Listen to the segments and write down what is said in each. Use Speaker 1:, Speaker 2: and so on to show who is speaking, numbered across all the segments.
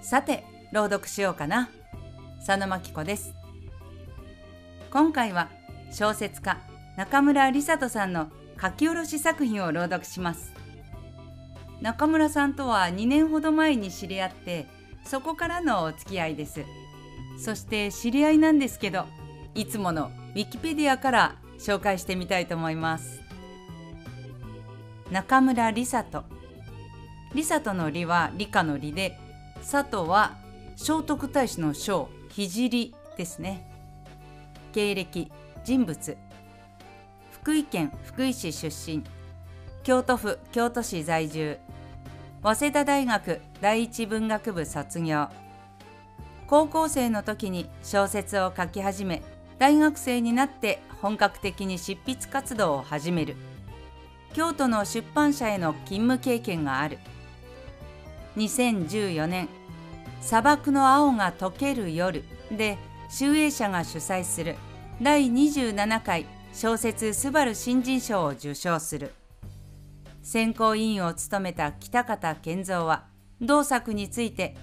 Speaker 1: さて朗読しようかな。佐野真希子です。今回は小説家中村梨里さんの書き下ろし作品を朗読します。中村さんとは2年ほど前に知り合ってそこからのお付き合いです。そして知り合いなんですけどいつものウィキペディアから紹介してみたいと思います。中村梨里。梨里の梨は理科の梨で佐藤は聖徳太子の聖聖ですね。経歴人物。福井県福井市出身。京都府京都市在住。早稲田大学第一文学部卒業。高校生の時に小説を書き始め大学生になって本格的に執筆活動を始める。京都の出版社への勤務経験がある。2014年「砂漠の青が溶ける夜」で集英社が主催する。第27回小説スバル新人賞を受賞する。選考委員を務めた北方健三は同作について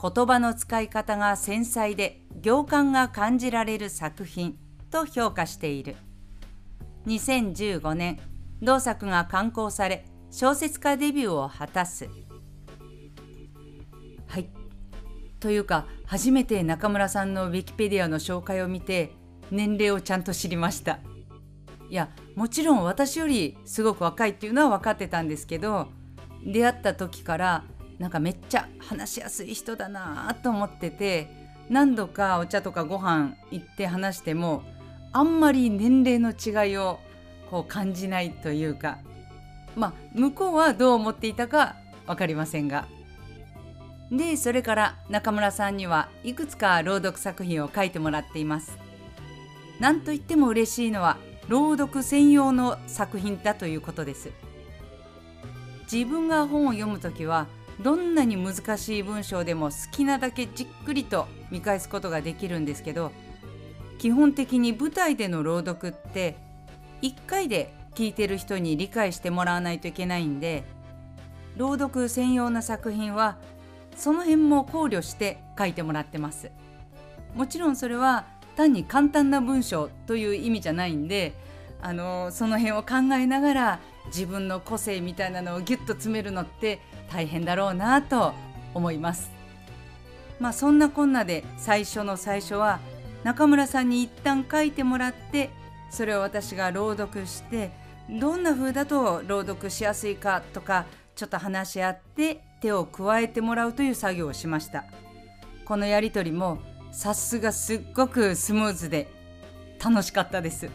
Speaker 1: 言葉の使い方が繊細で行間が感じられる作品と評価している。2015年同作が刊行され小説家デビューを果たす。はい。というか初めて中村さんのウィキペディアの紹介を見て年齢をちゃんと知りました。いやもちろん私よりすごく若いっていうのは分かってたんですけど出会った時からなんかめっちゃ話しやすい人だなと思ってて何度かお茶とかご飯行って話してもあんまり年齢の違いをこう感じないというかまあ向こうはどう思っていたか分かりませんが。でそれから中村さんにはいくつか朗読作品を書いてもらっています。なんといっても嬉しいのは朗読専用の作品だということです自分が本を読むときはどんなに難しい文章でも好きなだけじっくりと見返すことができるんですけど基本的に舞台での朗読って1回で聞いてる人に理解してもらわないといけないんで朗読専用の作品はその辺も考慮して書いてもらってますもちろんそれは単に簡単な文章という意味じゃないんであのその辺を考えながら自分の個性みたいなのをギュッと詰めるのって大変だろうなと思います。まあそんなこんなで最初の最初は中村さんに一旦書いてもらってそれを私が朗読してどんな風だと朗読しやすいかとかちょっと話し合って手を加えてもらうという作業をしました。このやり取りもさすがすっごくスムーズで楽しかったです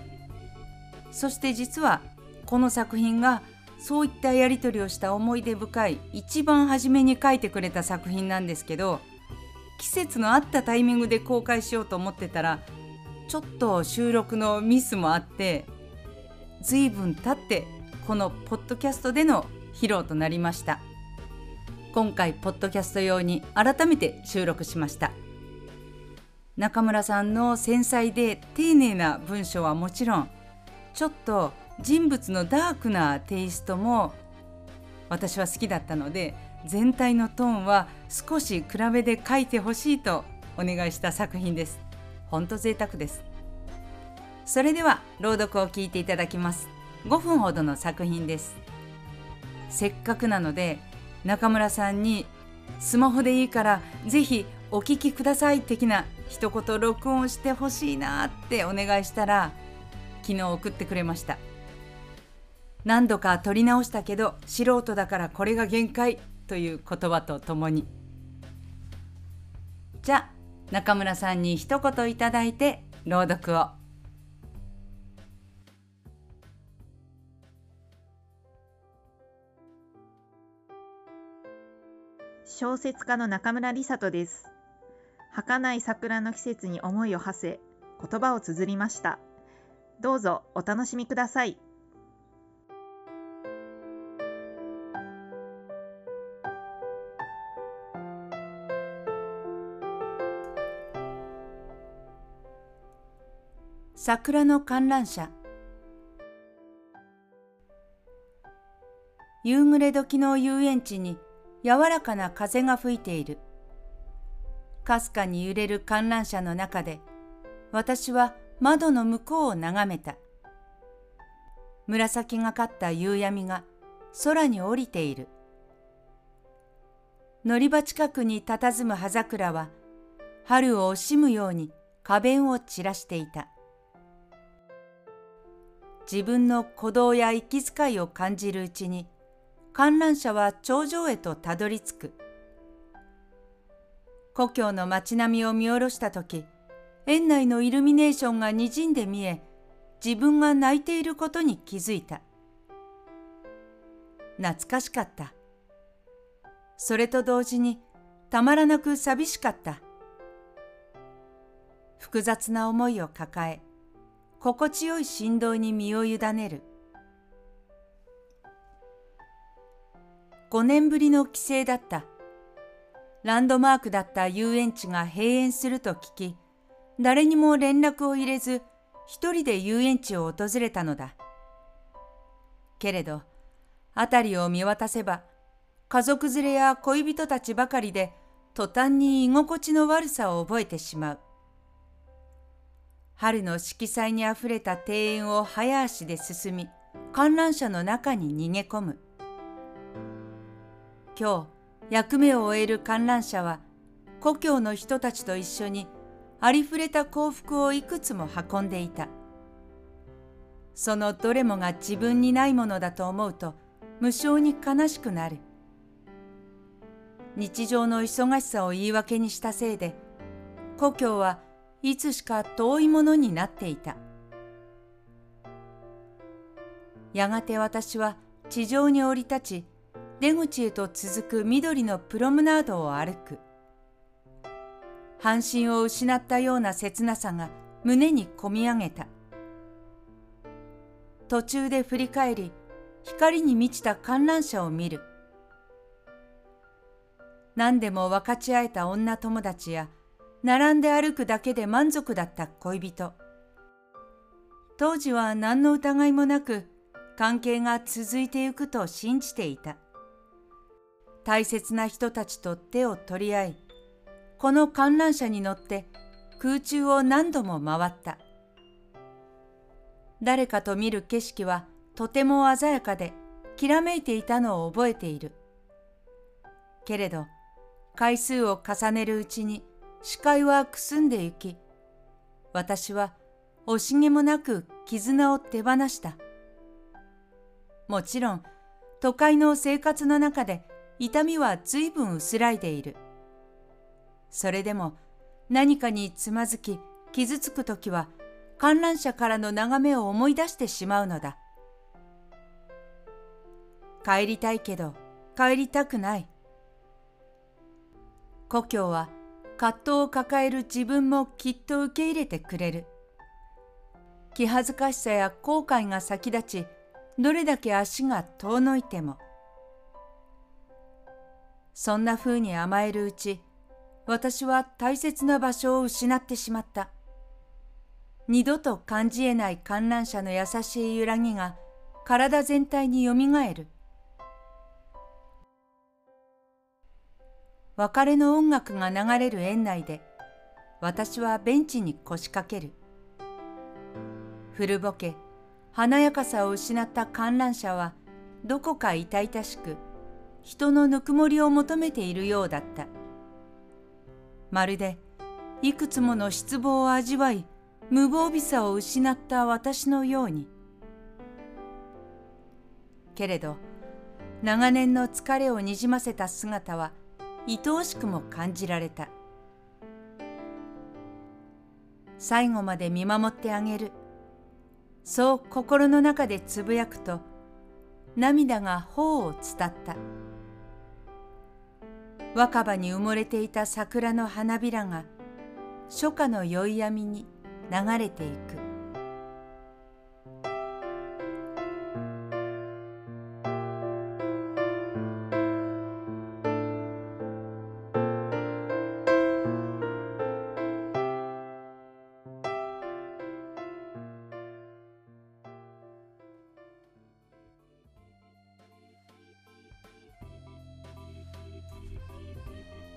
Speaker 1: そして実はこの作品がそういったやり取りをした思い出深い一番初めに書いてくれた作品なんですけど季節のあったタイミングで公開しようと思ってたらちょっと収録のミスもあって随分経ってこのポッドキャストでの披露となりました今回ポッドキャスト用に改めて収録しました中村さんの繊細で丁寧な文章はもちろんちょっと人物のダークなテイストも私は好きだったので全体のトーンは少し比べで書いてほしいとお願いした作品です。ほんと贅沢です。それでは朗読を聞いていただきます。5分ほどの作品です。せっかくなので中村さんにスマホでいいからぜひお聞きください的な一言録音してほしいなってお願いしたら昨日送ってくれました。何度か撮り直したけど素人だからこれが限界という言葉とともに。じゃあ中村さんに一言いただいて朗読を。
Speaker 2: 小説家の中村梨里です儚い桜の季節に思いを馳せ、言葉を綴りました。どうぞお楽しみください。
Speaker 1: 桜の観覧車夕暮れ時の遊園地に柔らかな風が吹いている。かすかに揺れる観覧車の中で私は窓の向こうを眺めた。紫がかった夕闇が空に降りている。乗り場近くに佇む葉桜は春を惜しむように花弁を散らしていた。自分の鼓動や息遣いを感じるうちに観覧車は頂上へとたどり着く。故郷の街並みを見下ろした時園内のイルミネーションがにじんで見え自分が泣いていることに気づいた。懐かしかった。それと同時にたまらなく寂しかった。複雑な思いを抱え心地よい振動に身を委ねる。5年ぶりの帰省だったランドマークだった遊園地が閉園すると聞き誰にも連絡を入れず一人で遊園地を訪れたのだけれど辺りを見渡せば家族連れや恋人たちばかりで途端に居心地の悪さを覚えてしまう。春の色彩にあふれた庭園を早足で進み観覧車の中に逃げ込む。今日役目を終える観覧車は故郷の人たちと一緒にありふれた幸福をいくつも運んでいた。そのどれもが自分にないものだと思うと無性に悲しくなる。日常の忙しさを言い訳にしたせいで、故郷はいつしか遠いものになっていた。やがて私は地上に降り立ち、出口へと続く緑のプロムナードを歩く。半身を失ったような切なさが胸にこみ上げた。途中で振り返り、光に満ちた観覧車を見る。何でも分かち合えた女友達や、並んで歩くだけで満足だった恋人。当時は何の疑いもなく、関係が続いてゆくと信じていた。大切な人たちと手を取り合い、この観覧車に乗って空中を何度も回った。誰かと見る景色はとても鮮やかで、きらめいていたのを覚えている。けれど、回数を重ねるうちに視界はくすんでゆき、私は惜しげもなく絆を手放した。もちろん、都会の生活の中で痛みは随分薄らいでいる。それでも何かにつまずき傷つくときは観覧車からの眺めを思い出してしまうのだ。帰りたいけど帰りたくない。故郷は葛藤を抱える自分もきっと受け入れてくれる。気恥ずかしさや後悔が先立ち、どれだけ足が遠のいても。そんな風に甘えるうち、私は大切な場所を失ってしまった。二度と感じ得ない観覧車の優しい揺らぎが体全体によみがえる。別れの音楽が流れる園内で私はベンチに腰掛ける古ぼけ華やかさを失った観覧車はどこか痛々しく人のぬくもりを求めているようだった。まるでいくつもの失望を味わい無防備さを失った私のように。けれど長年の疲れをにじませた姿は愛おしくも感じられた。最後まで見守ってあげる。そう心の中でつぶやくと涙が頬を伝った。若葉に埋もれていた桜の花びらが初夏の宵闇に流れていく。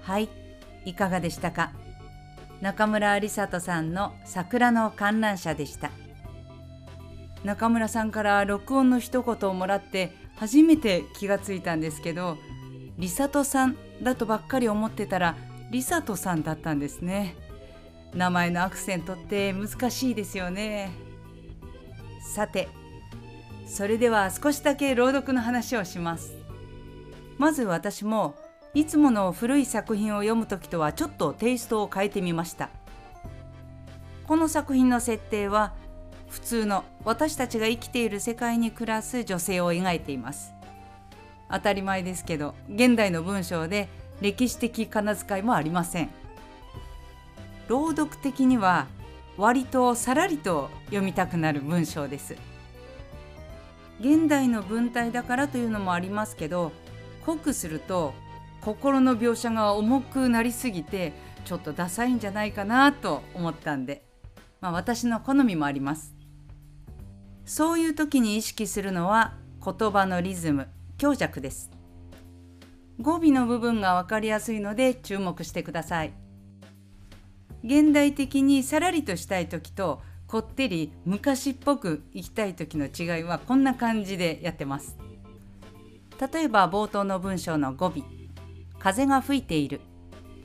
Speaker 1: はい、いかがでしたか？中村梨里さんの桜の観覧車でした。中村さんから録音の一言をもらって初めて気がついたんですけど梨里さんだとばっかり思ってたら梨里さんだったんですね。名前のアクセントって難しいですよね。さてそれでは少しだけ朗読の話をします。まず私もいつもの古い作品を読む時とはちょっとテイストを変えてみました。この作品の設定は普通の私たちが生きている世界に暮らす女性を描いています。当たり前ですけど現代の文章で歴史的仮名遣いもありません。朗読的には割とさらりと読みたくなる文章です。現代の文体だからというのもありますけど濃くすると心の描写が重くなりすぎてちょっとダサいんじゃないかなと思ったんで、まあ、私の好みもあります。そういう時に意識するのは言葉のリズム強弱です。語尾の部分が分かりやすいので注目してください。現代的にさらりとしたい時とこってり昔っぽくいきたい時の違いはこんな感じでやってます。例えば冒頭の文章の語尾。風が吹いている。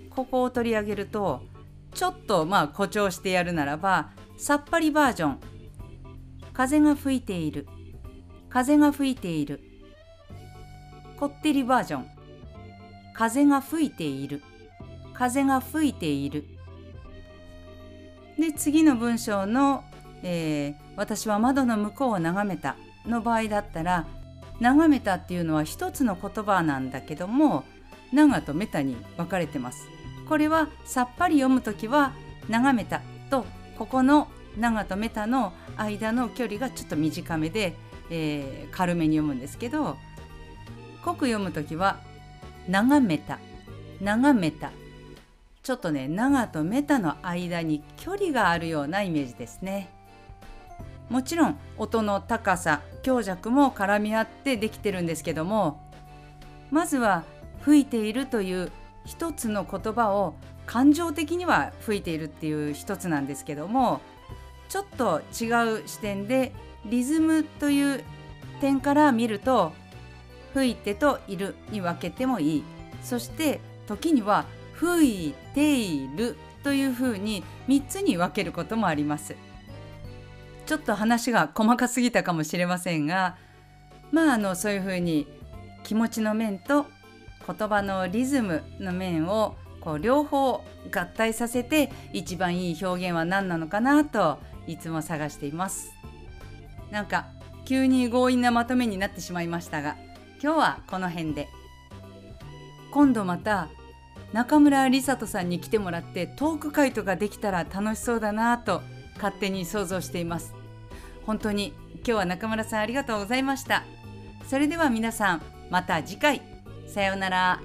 Speaker 1: ここを取り上げるとちょっとまあ誇張してやるならばさっぱりバージョン。風が吹いている。風が吹いている。こってりバージョン。風が吹いている。風が吹いている。で次の文章の、えー、私は窓の向こうを眺めた」の場合だったら「眺めた」っていうのは一つの言葉なんだけども長とメタに分かれてます。これはさっぱり読む時は「眺めた」とここの長とメタの間の距離がちょっと短めで、えー、軽めに読むんですけど濃く読む時は「眺めた」「眺めた」ちょっとね長とメタの間に距離があるようなイメージですねもちろん音の高さ強弱も絡み合ってできてるんですけどもまずは吹いているという一つの言葉を感情的には吹いているっていう一つなんですけどもちょっと違う視点でリズムという点から見ると吹いてといるに分けてもいいそして時には吹いているというふうに3つに分けることもあります。ちょっと話が細かすぎたかもしれませんがまああのそういうふうに気持ちの面と言葉のリズムの面をこう両方合体させて一番いい表現は何なのかなといつも探しています。なんか急に強引なまとめになってしまいましたが今日はこの辺で。今度また中村梨里さんに来てもらってトーク会とかできたら楽しそうだなと勝手に想像しています。本当に今日は中村さんありがとうございました。それでは皆さんまた次回。さようなら。